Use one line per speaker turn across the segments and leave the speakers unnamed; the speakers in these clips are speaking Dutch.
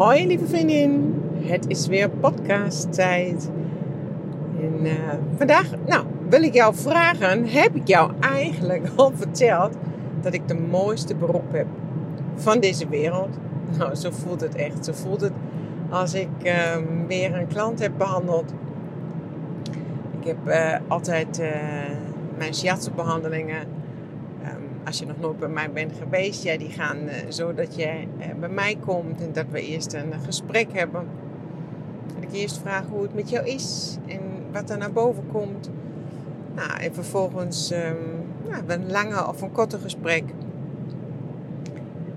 Hoi lieve vriendin, het is weer podcast tijd. En uh, vandaag, nou, wil ik jou vragen, heb ik jou eigenlijk al verteld dat ik de mooiste beroep heb van deze wereld? Nou, zo voelt het echt. Zo voelt het als ik uh, weer een klant heb behandeld. Ik heb uh, altijd uh, mijn shiatsu behandelingen als je nog nooit bij mij bent geweest, ja, die gaan uh, zo dat je uh, bij mij komt en dat we eerst een gesprek hebben. Dat ik eerst vraag hoe het met jou is en wat er naar boven komt. Nou, en vervolgens um, nou, een lange of een korte gesprek.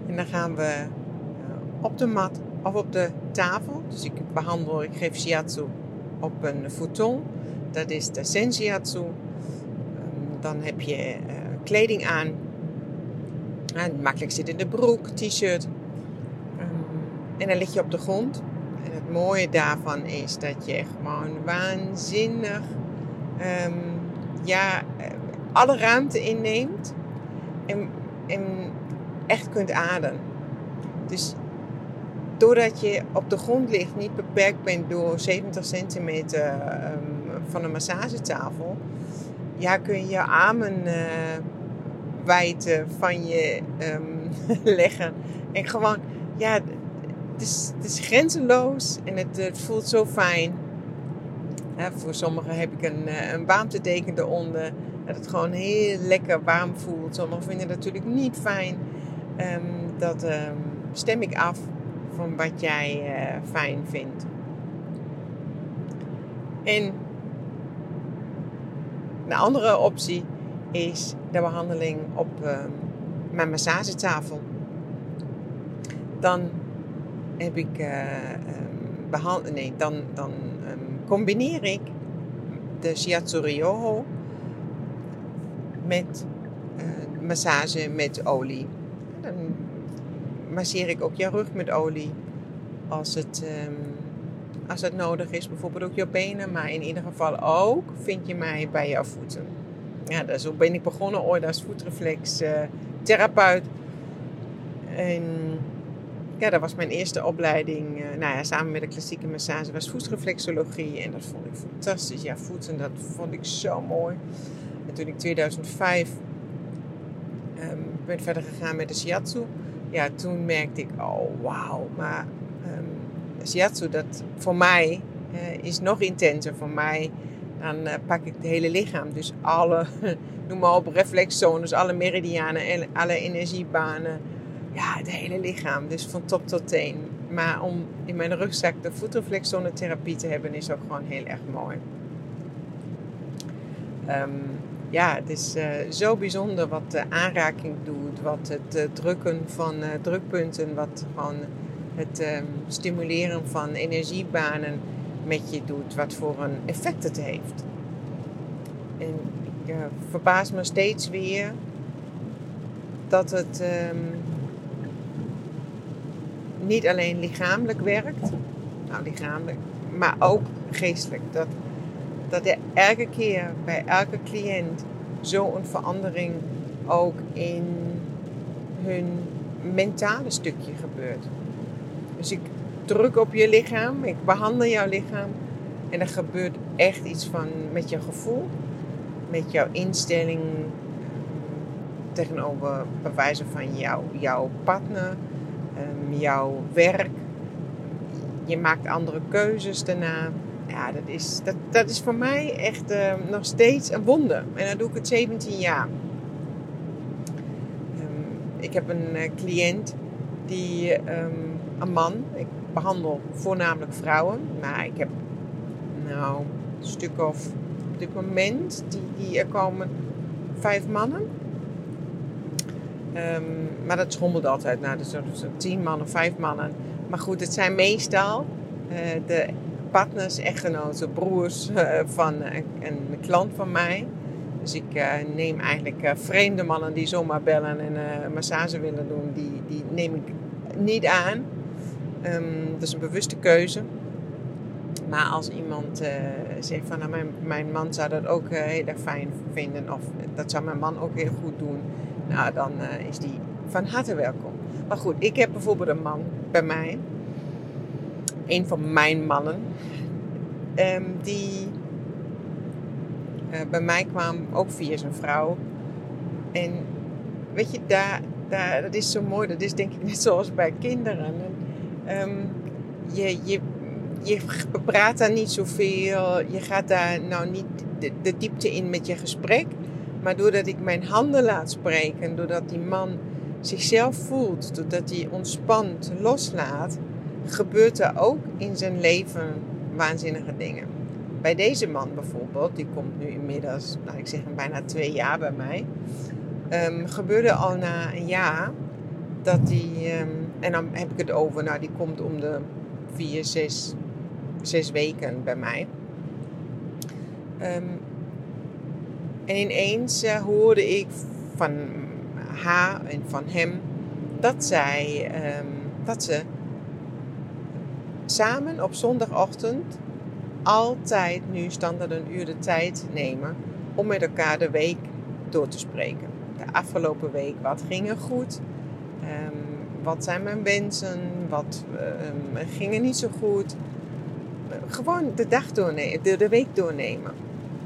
En dan gaan we op de mat of op de tafel. Dus ik behandel, ik geef shiatsu op een futon. Dat is de sensiatsu. Um, dan heb je kleding aan makkelijk zit in de broek, t-shirt. Um, en dan lig je op de grond. En het mooie daarvan is dat je gewoon waanzinnig um, ja, alle ruimte inneemt. En, en echt kunt ademen. Dus doordat je op de grond ligt, niet beperkt bent door 70 centimeter um, van een massagetafel, ja, kun je je armen uh, wijd van je um, leggen. En gewoon, ja, het is, het is grenzeloos en het, het voelt zo fijn. Ja, voor sommigen heb ik een, een warmtedeken eronder. Dat het gewoon heel lekker warm voelt. Sommigen vinden het natuurlijk niet fijn. Um, dat um, stem ik af van wat jij uh, fijn vindt. En een andere optie is de behandeling op uh, mijn massagetafel. Dan heb ik uh, dan, dan um, combineer ik de shiatsu ryoho met uh, massage met olie. Dan masseer ik ook je rug met olie als het, als het nodig is. Bijvoorbeeld ook je benen, maar in ieder geval ook vind je mij bij jouw voeten ja, zo ben ik begonnen ooit als voetreflex uh, therapeut. En ja, dat was mijn eerste opleiding. Uh, nou ja, samen met de klassieke massage was voetreflexologie. En dat vond ik fantastisch. Ja, voeten, dat vond ik zo mooi. En toen ik 2005 um, ben verder gegaan met de shiatsu. Ja, toen merkte ik, oh wauw. Maar um, shiatsu, dat voor mij uh, is nog intenser. Voor mij dan uh, pak ik het hele lichaam. Dus alle, noem maar op, reflexzones, alle meridianen, alle energiebanen. Ja, het hele lichaam. Dus van top tot teen. Maar om in mijn rugzak de voetreflexzone-therapie te hebben, is ook gewoon heel erg mooi. Um, ja, het is uh, zo bijzonder wat de aanraking doet, wat het uh, drukken van drukpunten, wat gewoon het um, stimuleren van energiebanen met je doet, wat voor een effect het heeft. En ik uh, verbaas me steeds weer dat het um, niet alleen lichamelijk werkt, nou lichamelijk, maar ook geestelijk. Dat, dat er elke keer bij elke cliënt zo'n verandering ook in hun mentale stukje gebeurt. Dus ik druk op je lichaam. Ik behandel jouw lichaam. En er gebeurt echt iets van met je gevoel, met jouw instelling tegenover bewijzen van jou, jouw partner, um, jouw werk. Je maakt andere keuzes daarna. Ja, dat is, dat, dat is voor mij echt uh, nog steeds een wonder. En dan doe ik het 17 jaar. Um, ik heb een uh, cliënt die, een man, ik behandel voornamelijk vrouwen. Maar ik heb nou een stuk of op dit moment, die, die er komen vijf mannen. Um, maar dat schommelt altijd. Nou, dus tien mannen, vijf mannen. Maar goed, het zijn meestal uh, de partners, echtgenoten, broers uh, van een, klant van mij. Dus ik uh, neem eigenlijk vreemde mannen die zomaar bellen en een massage willen doen, die, die neem ik niet aan. Um, dat is een bewuste keuze. Maar als iemand uh, zegt van nou, mijn, mijn man zou dat ook uh, heel erg fijn vinden, of dat zou mijn man ook heel goed doen, nou dan uh, is die van harte welkom. Maar goed, ik heb bijvoorbeeld een man bij mij een van mijn mannen, ehm, die bij mij kwam, ook via zijn vrouw. En weet je, daar, daar, dat is zo mooi. Dat is denk ik net zoals bij kinderen. En, um, je, je, je praat daar niet zoveel. Je gaat daar nou niet de, diepte in met je gesprek. Maar doordat ik mijn handen laat spreken, doordat die man zichzelf voelt, doordat hij ontspant, loslaat, gebeurt er ook in zijn leven waanzinnige dingen. Bij deze man bijvoorbeeld, die komt nu inmiddels, nou ik zeg bijna twee jaar bij mij, um, gebeurde al na een jaar dat hij, um, en dan heb ik het over, nou die komt om de vier, zes, zes weken bij mij. Um, en ineens uh, hoorde ik van haar en van hem dat zij, dat ze samen op zondagochtend altijd nu standaard een uur de tijd nemen om met elkaar de week door te spreken. De afgelopen week, wat ging er goed? Um, wat zijn mijn wensen? Wat um, ging er niet zo goed? Gewoon de dag doornemen, de, de week doornemen.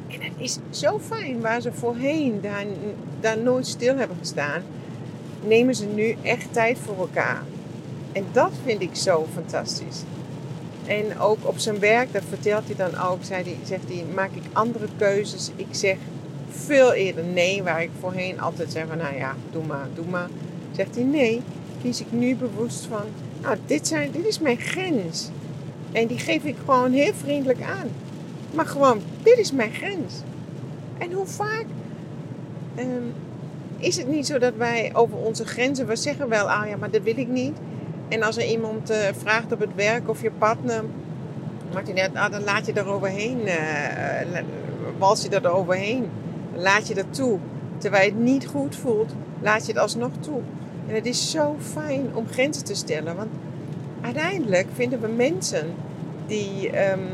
En het is zo fijn waar ze voorheen daar, daar nooit stil hebben gestaan, nemen ze nu echt tijd voor elkaar. En dat vind ik zo fantastisch. En ook op zijn werk, dat vertelt hij dan ook, zei hij, zegt hij, maak ik andere keuzes. Ik zeg veel eerder nee, waar ik voorheen altijd zei van, nou ja, doe maar, doe maar. Zegt hij, nee, kies ik nu bewust van, nou, dit, zijn, dit is mijn grens. En die geef ik gewoon heel vriendelijk aan. Maar gewoon, dit is mijn grens. En hoe vaak um, is het niet zo dat wij over onze grenzen, we zeggen wel, ah ja, maar dat wil ik niet. En als er iemand uh, vraagt op het werk of je partner, ah, dan laat je er overheen, uh, wals je er overheen. Laat je dat toe. Terwijl je het niet goed voelt, laat je het alsnog toe. En het is zo fijn om grenzen te stellen. Want uiteindelijk vinden we mensen die um,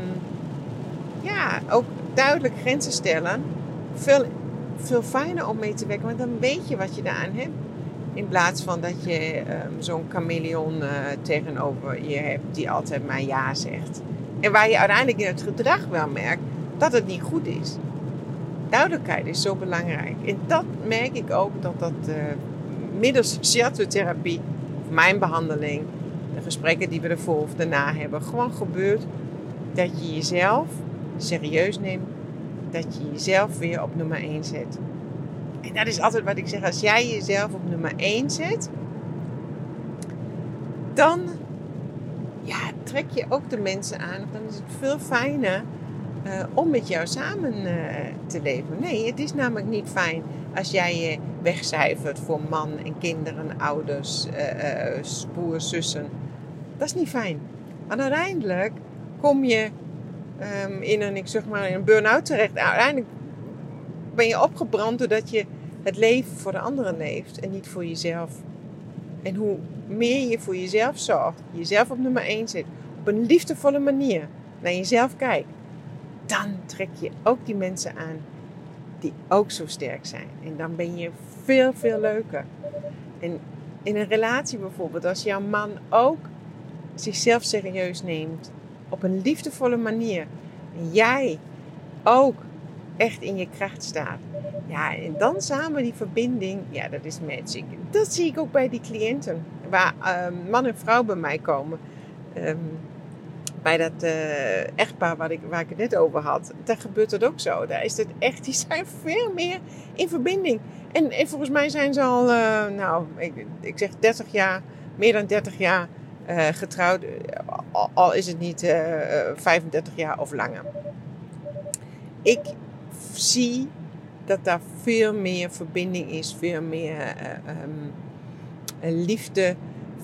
ja, ook duidelijk grenzen stellen veel, veel fijner om mee te werken. Want dan weet je wat je daaraan hebt. In plaats van dat je um, zo'n chameleon uh, tegenover je hebt die altijd maar ja zegt. En waar je uiteindelijk in het gedrag wel merkt dat het niet goed is. Duidelijkheid is zo belangrijk. En dat merk ik ook dat dat uh, middels shiatsu-therapie, mijn behandeling, de gesprekken die we ervoor of daarna hebben, gewoon gebeurt dat je jezelf serieus neemt, dat je jezelf weer op nummer 1 zet. En dat is altijd wat ik zeg. Als jij jezelf op nummer 1 zet, dan ja, trek je ook de mensen aan. Dan is het veel fijner uh, om met jou samen uh, te leven. Nee, het is namelijk niet fijn als jij je wegcijfert voor man en kinderen, ouders, uh, broers, zussen. Dat is niet fijn. Maar uiteindelijk kom je um, in een, ik zeg maar, in een burn-out terecht. Uiteindelijk ben je opgebrand doordat je het leven voor de anderen leeft en niet voor jezelf. En hoe meer je voor jezelf zorgt, jezelf op nummer 1 zet, op een liefdevolle manier naar jezelf kijkt, dan trek je ook die mensen aan die ook zo sterk zijn. En dan ben je veel, veel leuker. En in een relatie bijvoorbeeld, als jouw man ook zichzelf serieus neemt, op een liefdevolle manier, en jij ook echt in je kracht staat. Ja, en dan samen die verbinding, ja, dat is magic. Dat zie ik ook bij die cliënten, waar um, man en vrouw bij mij komen. Um, bij dat uh, echtpaar waar ik, waar ik het net over had, daar gebeurt het ook zo. Daar is het echt, die zijn veel meer in verbinding. En, en volgens mij zijn ze al, uh, nou, ik, ik zeg 30 jaar, meer dan 30 jaar uh, getrouwd. Al, al, is het niet 35 jaar of langer. Ik zie dat daar veel meer verbinding is, veel meer um, liefde,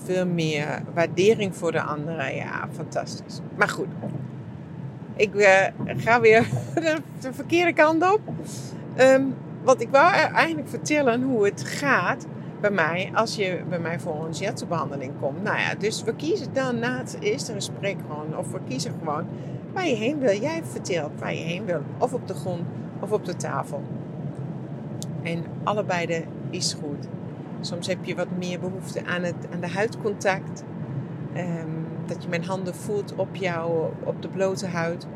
veel meer waardering voor de anderen. Ja, fantastisch. Maar goed, ik uh, ga weer de, de, verkeerde kant op. Um, want ik wou eigenlijk vertellen hoe het gaat bij mij als je bij mij voor een shiatsu-behandeling komt. Nou ja, dus we kiezen dan na het eerste gesprek gewoon, of we kiezen gewoon waar je heen wil. Jij vertelt waar je heen wil, of op de grond of op de tafel. En allebei de is goed. Soms heb je wat meer behoefte aan, het, aan de huidcontact. Um, dat je mijn handen voelt op jou, op de blote huid.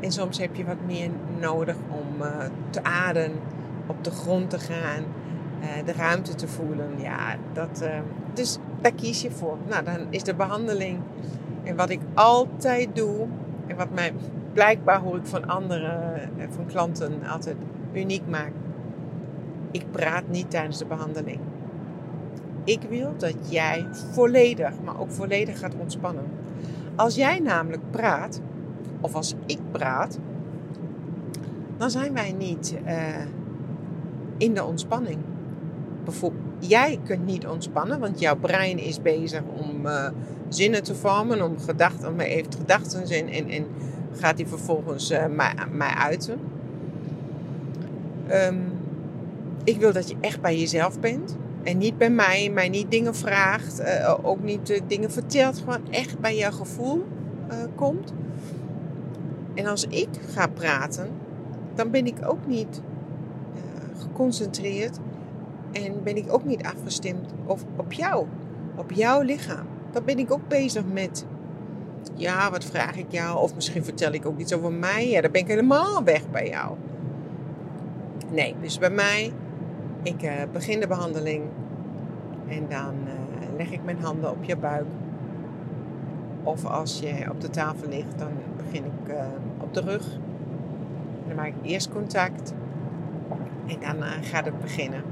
En soms heb je wat meer nodig om uh, te ademen, op de grond te gaan, uh, de ruimte te voelen. Ja, dat, uh, dus daar kies je voor. Nou, dan is de behandeling. En wat ik altijd doe, en wat mij blijkbaar hoor ik van anderen, van klanten altijd uniek maakt. Ik praat niet tijdens de behandeling. Ik wil dat jij volledig, maar ook volledig gaat ontspannen. Als jij namelijk praat, of als ik praat, dan zijn wij niet uh, in de ontspanning. Bijvoorbeeld, jij kunt niet ontspannen, want jouw brein is bezig om uh, zinnen te vormen, om gedachten, om heeft gedachten en, en, en gaat die vervolgens uh, mij, mij uiten. Um, ik wil dat je echt bij jezelf bent. En niet bij mij, mij niet dingen vraagt, uh, ook niet uh, dingen vertelt, gewoon echt bij jouw gevoel uh, komt. En als ik ga praten, dan ben ik ook niet geconcentreerd en ben ik ook niet afgestemd op, op jou, op jouw lichaam. Dan ben ik ook bezig met, ja, wat vraag ik jou? Of misschien vertel ik ook iets over mij. Ja, dan ben ik helemaal weg bij jou. Nee, dus bij mij ik uh, begin de behandeling en dan uh, leg ik mijn handen op je buik. Of als je op de tafel ligt, dan begin ik uh, op de rug. Dan maak ik eerst contact. En dan gaat het beginnen.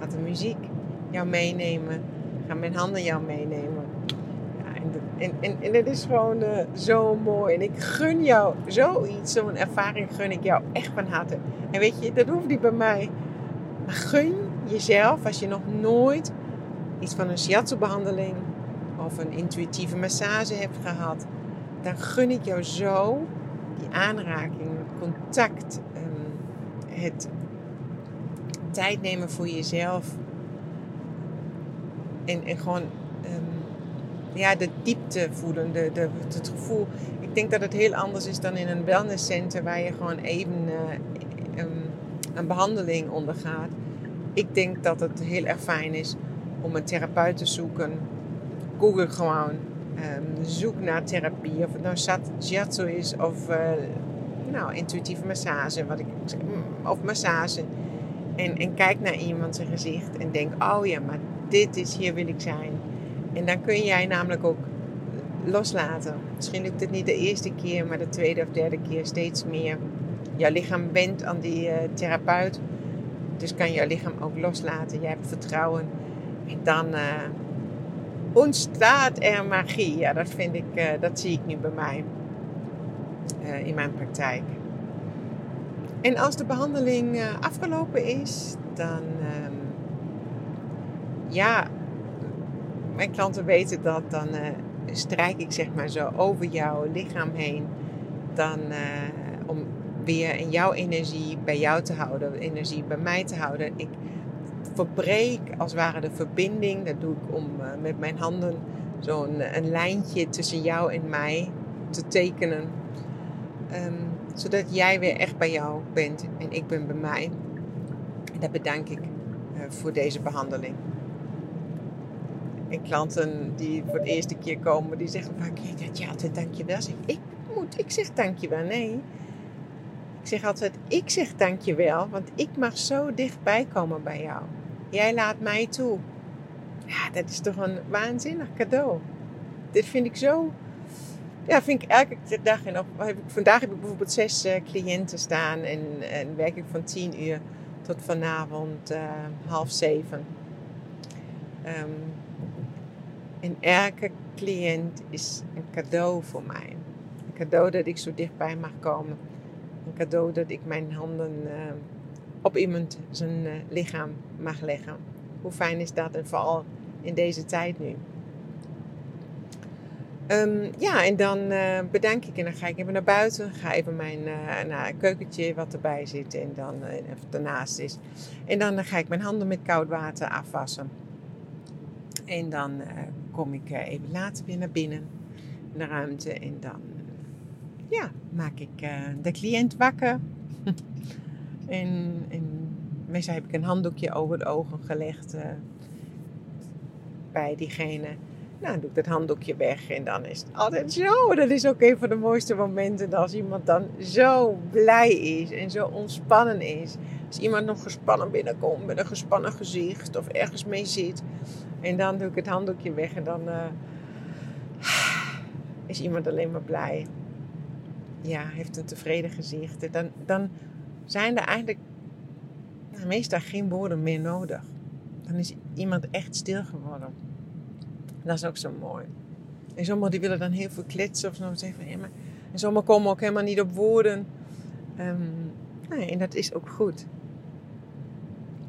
Gaat de muziek jou meenemen. Gaan mijn handen jou meenemen. Ja, en, en het is gewoon zo mooi. En ik gun jou zoiets, zo'n ervaring gun ik jou echt van harte. En weet je, dat hoeft niet bij mij. Gun jezelf, als je nog nooit iets van een shiatsu-behandeling of een intuïtieve massage hebt gehad, dan gun ik jou zo die aanraking, contact, ehm, het tijd nemen voor jezelf. En, en gewoon um, ja, de diepte voelen, de, de, het gevoel. Ik denk dat het heel anders is dan in een wellnesscenter waar je gewoon even uh, um, een behandeling ondergaat. Ik denk dat het heel erg fijn is om een therapeut te zoeken. Google gewoon. Um, zoek naar therapie. Of het nou shiatsu is of uh, nou, intuïtieve massage. Wat ik, of massage. En, en kijk naar iemand zijn gezicht en denk: oh ja, maar dit is, hier wil ik zijn. En dan kun jij namelijk ook loslaten. Misschien lukt het niet de eerste keer, maar de tweede of derde keer steeds meer jouw lichaam wendt aan die uh, therapeut. Dus kan jouw lichaam ook loslaten. Jij hebt vertrouwen. En dan uh, ontstaat er magie. Ja, dat vind ik, uh, dat zie ik nu bij mij. in mijn praktijk. En als de behandeling afgelopen is, dan um, ja, mijn klanten weten dat, dan strijk ik zeg maar zo over jouw lichaam heen. Dan weer in jouw energie bij jou te houden, energie bij mij te houden. Ik verbreek als het ware de verbinding. Dat doe ik om uh, met mijn handen zo'n een lijntje tussen jou en mij te tekenen. Um, zodat jij weer echt bij jou bent en ik ben bij mij. En dat bedank ik uh, voor deze behandeling. En klanten die voor de eerste keer komen, die zeggen vaak, ja, dankjewel. Zeg, ik moet, ik zeg dankjewel. Nee, ik zeg altijd, ik zeg dankjewel, want ik mag zo dichtbij komen bij jou. Jij laat mij toe. Ja, dat is toch een waanzinnig cadeau. Dit vind ik zo... Ja, vind ik elke dag. En op, heb ik, vandaag heb ik bijvoorbeeld zes uh, cliënten staan. En, en werk ik van tien uur tot vanavond uh, half zeven. Um, en elke cliënt is een cadeau voor mij. Een cadeau dat ik zo dichtbij mag komen een cadeau dat ik mijn handen uh, op iemand zijn uh, lichaam mag leggen. Hoe fijn is dat en vooral in deze tijd nu. Um, ja, en dan uh, bedank ik en dan ga ik even naar buiten. Ga even mijn keukentje wat erbij zit en dan ernaast is. En dan ga ik mijn handen met koud water afwassen. En dan kom ik even later weer naar binnen, naar de ruimte. En dan ja, maak ik uh, de cliënt wakker. en, en, meestal heb ik een handdoekje over de ogen gelegd uh, bij diegene. Nou, dan doe ik dat handdoekje weg en dan is het altijd zo. Dat is ook een van de mooiste momenten als iemand dan zo blij is en zo ontspannen is. Als iemand nog gespannen binnenkomt met een gespannen gezicht of ergens mee zit. En dan doe ik het handdoekje weg en dan uh, is iemand alleen maar blij. Ja, heeft een tevreden gezicht. Dan, dan zijn er eigenlijk nou, meestal geen woorden meer nodig. Dan is iemand echt stil geworden. Dat is ook zo mooi. En sommigen die willen dan heel veel kletsen of zo. Zeggen van, ja, maar... En sommigen komen ook helemaal niet op woorden. Um, nee, en dat is ook goed.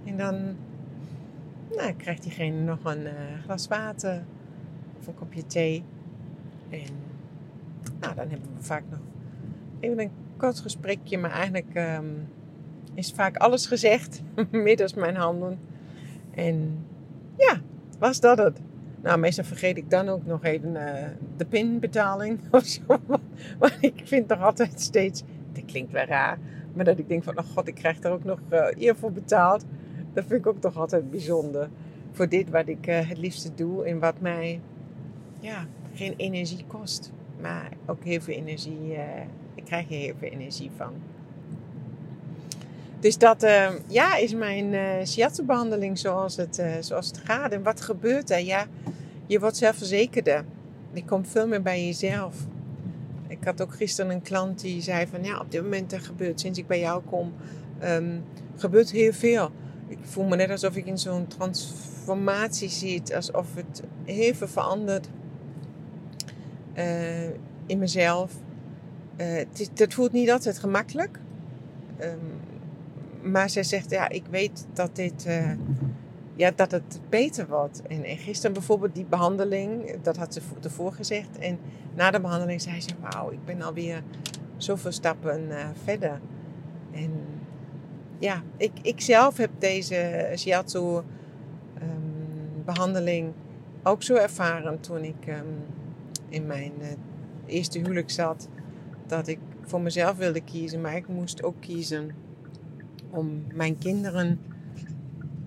En dan nou, krijgt diegene nog een uh, glas water of een kopje thee. En nou, dan hebben we vaak nog even een kort gesprekje, maar eigenlijk um, is vaak alles gezegd middels mijn handen. En ja, was dat het. Nou, meestal vergeet ik dan ook nog even uh, de pinbetaling of zo. Maar ik vind toch altijd steeds, dat klinkt wel raar, maar dat ik denk van, oh god, ik krijg er ook nog uh, eer voor betaald. Dat vind ik ook toch altijd bijzonder. Voor dit wat ik uh, het liefste doe en wat mij ja, geen energie kost. Maar ook heel veel energie, ik krijg er heel veel energie van. Dus dat uh, ja, is mijn uh, zoals het, uh, zoals het gaat. En wat gebeurt er? Ja, je wordt zelfverzekerder. Je komt veel meer bij jezelf. Ik had ook gisteren een klant die zei van... Ja, op dit moment er gebeurt, sinds ik bij jou kom, um, gebeurt heel veel. Ik voel me net alsof ik in zo'n transformatie zit. Alsof het heel veel verandert in mezelf. Het, dat voelt niet altijd gemakkelijk. Um, maar zij zegt, ja, ik weet dat dit, uh, ja, dat het beter wordt. En, en, gisteren bijvoorbeeld die behandeling, dat had ze ervoor gezegd. En na de behandeling zei ze, wauw, ik ben alweer zoveel stappen uh, verder. En ja, ik, ik zelf heb deze shiatsu um, behandeling ook zo ervaren toen ik um, in mijn eerste huwelijk zat. Dat ik voor mezelf wilde kiezen, maar ik moest ook kiezen om mijn kinderen,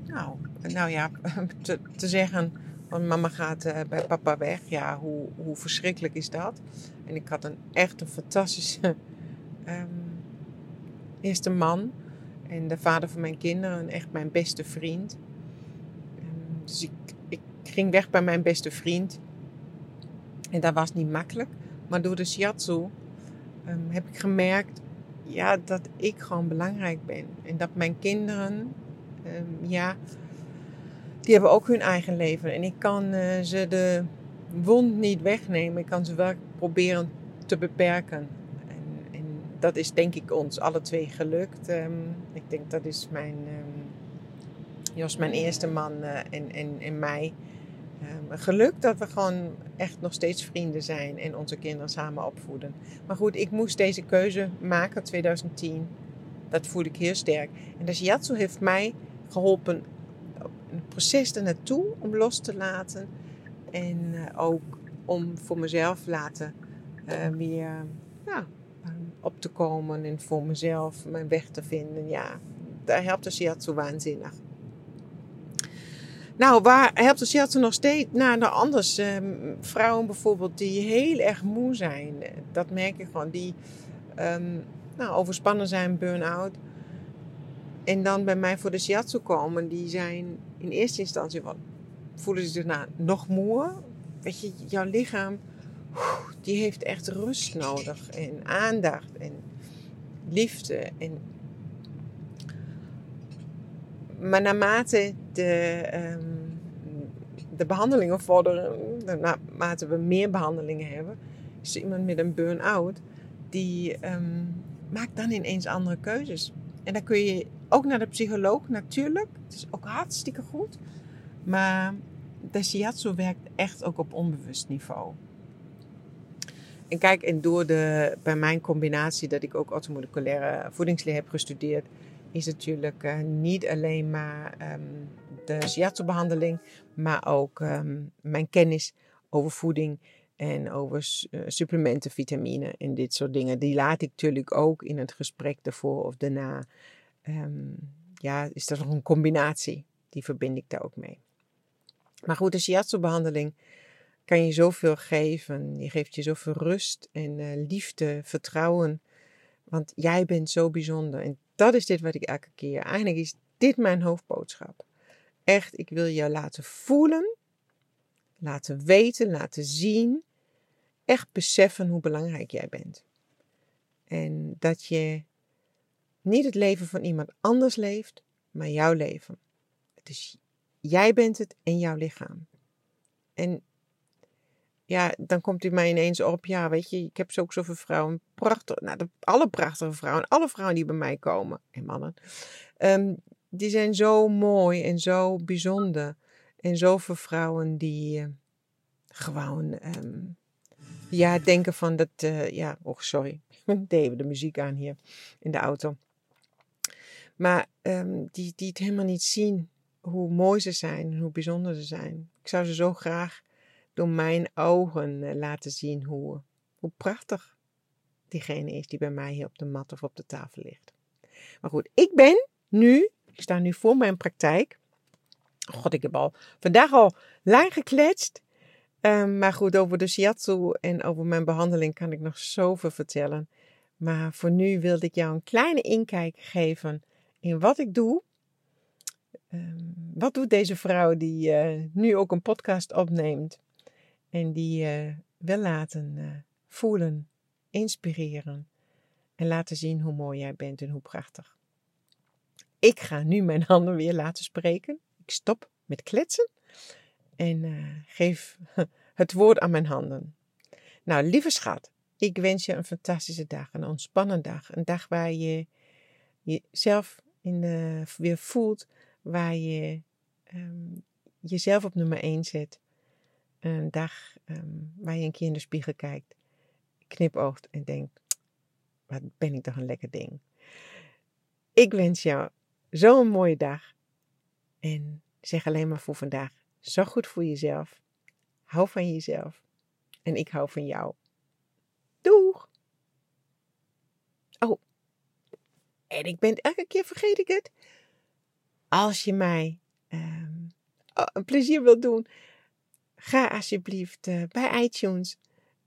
nou, nou ja, te, te zeggen van mama gaat uh, bij papa weg. Ja, hoe, hoe verschrikkelijk is dat? En ik had een echt een fantastische um, eerste man. En de vader van mijn kinderen, echt mijn beste vriend. Um, dus ik, ik ging weg bij mijn beste vriend. En dat was niet makkelijk. Maar door de shiatsu um, heb ik gemerkt ja, dat ik gewoon belangrijk ben. En dat mijn kinderen, um, ja, die hebben ook hun eigen leven. En ik kan uh, ze de wond niet wegnemen. Ik kan ze wel proberen te beperken. En, en dat is denk ik ons alle twee gelukt. Um, ik denk dat is mijn, Jos, mijn eerste man uh, en, en, en mij. Um, geluk dat we gewoon echt nog steeds vrienden zijn en onze kinderen samen opvoeden. Maar goed, ik moest deze keuze maken 2010. Dat voelde ik heel sterk. En de shiatsu heeft mij geholpen een proces ernaartoe om los te laten. En uh, ook om voor mezelf laten uh, weer ja, op te komen en voor mezelf mijn weg te vinden. Ja, daar helpt de shiatsu waanzinnig. Nou, waar helpt de shelter nog steeds? Nou, nou anders. Eh, vrouwen bijvoorbeeld die heel erg moe zijn. Dat merk ik gewoon. Die um, nou, overspannen zijn, burn-out. En dan bij mij voor de shiatsu komen. Die zijn in eerste instantie wat... Voelen ze zich nou nog moe. Weet je, jouw lichaam... Die heeft echt rust nodig. En aandacht. En liefde. En maar naarmate de, um, de behandelingen vorderen, naarmate we meer behandelingen hebben, is iemand met een burn-out die um, maakt dan ineens andere keuzes. En dan kun je ook naar de psycholoog, natuurlijk. Het is ook hartstikke goed. Maar de shiatsu werkt echt ook op onbewust niveau. En kijk, en door de, bij mijn combinatie dat ik ook automoleculaire voedingsleer heb gestudeerd, is natuurlijk uh, niet alleen maar um, de shiatsu-behandeling, maar ook um, mijn kennis over voeding en over uh, supplementen, vitamine en dit soort dingen. Die laat ik natuurlijk ook in het gesprek ervoor of daarna. Um, ja, is dat nog een combinatie. Die verbind ik daar ook mee. Maar goed, de shiatsu-behandeling kan je zoveel geven. Je geeft je zoveel rust en uh, liefde, vertrouwen. Want jij bent zo bijzonder. En dat is dit wat ik elke keer. Eigenlijk is dit mijn hoofdboodschap. Echt, ik wil je laten voelen, laten weten, laten zien. Echt beseffen hoe belangrijk jij bent. En dat je niet het leven van iemand anders leeft, maar jouw leven. Dus jij bent het en jouw lichaam. En ja, dan komt u mij ineens op. Ja, weet je, ik heb ook zoveel vrouwen. Prachtig, nou, de, alle prachtige vrouwen. Alle vrouwen die bij mij komen. En mannen. Um, die zijn zo mooi en zo bijzonder. En zoveel vrouwen die uh, gewoon. Um, ja, denken van dat. Uh, ja, oh, sorry. Deed de muziek aan hier in de auto. Maar um, die, die het helemaal niet zien hoe mooi ze zijn en hoe bijzonder ze zijn. Ik zou ze zo graag door mijn ogen uh, laten zien hoe, hoe prachtig diegene is die bij mij hier op de mat of op de tafel ligt. Maar goed, ik ben nu, ik sta nu voor mijn praktijk. God, ik heb al vandaag al lang gekletst. Um, maar goed, over de shiatsu en over mijn behandeling kan ik nog zoveel vertellen. Maar voor nu wilde ik jou een kleine inkijk geven in wat ik doe. Um, wat doet deze vrouw die uh, nu ook een podcast opneemt en die uh, wil laten uh, voelen, inspireren en laten zien hoe mooi jij bent en hoe prachtig. Ik ga nu mijn handen weer laten spreken. Ik stop met kletsen en geef het woord aan mijn handen. Nou, lieve schat, ik wens je een fantastische dag, een ontspannen dag. Een dag waar je jezelf in weer voelt, waar je um, jezelf op nummer 1 zet. Een dag um, waar je een keer in de spiegel kijkt, knipoogt en denkt: wat ben ik toch een lekker ding. Ik wens jou zo'n mooie dag. En zeg alleen maar voor vandaag: zorg goed voor jezelf. Hou van jezelf. En ik hou van jou. Doeg! Oh, en ik ben elke keer vergeet ik het. Als je mij um, een plezier wilt doen, ga alsjeblieft uh, bij iTunes.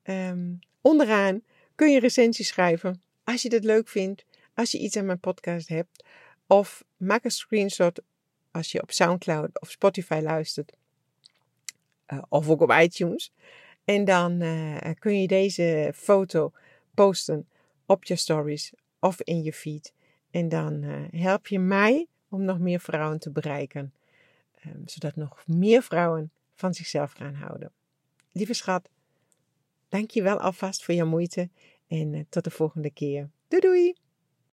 Um, onderaan kun je recensie schrijven. Als je dat leuk vindt, als je iets aan mijn podcast hebt. Of maak een screenshot als je op Soundcloud of Spotify luistert. Uh, of ook op iTunes. En dan uh, kun je deze foto posten op je stories of in je feed. En dan help je mij om nog meer vrouwen te bereiken. Um, zodat nog meer vrouwen van zichzelf gaan houden. Lieve schat, dank je wel alvast voor je moeite. En uh, tot de volgende keer. Doei doei!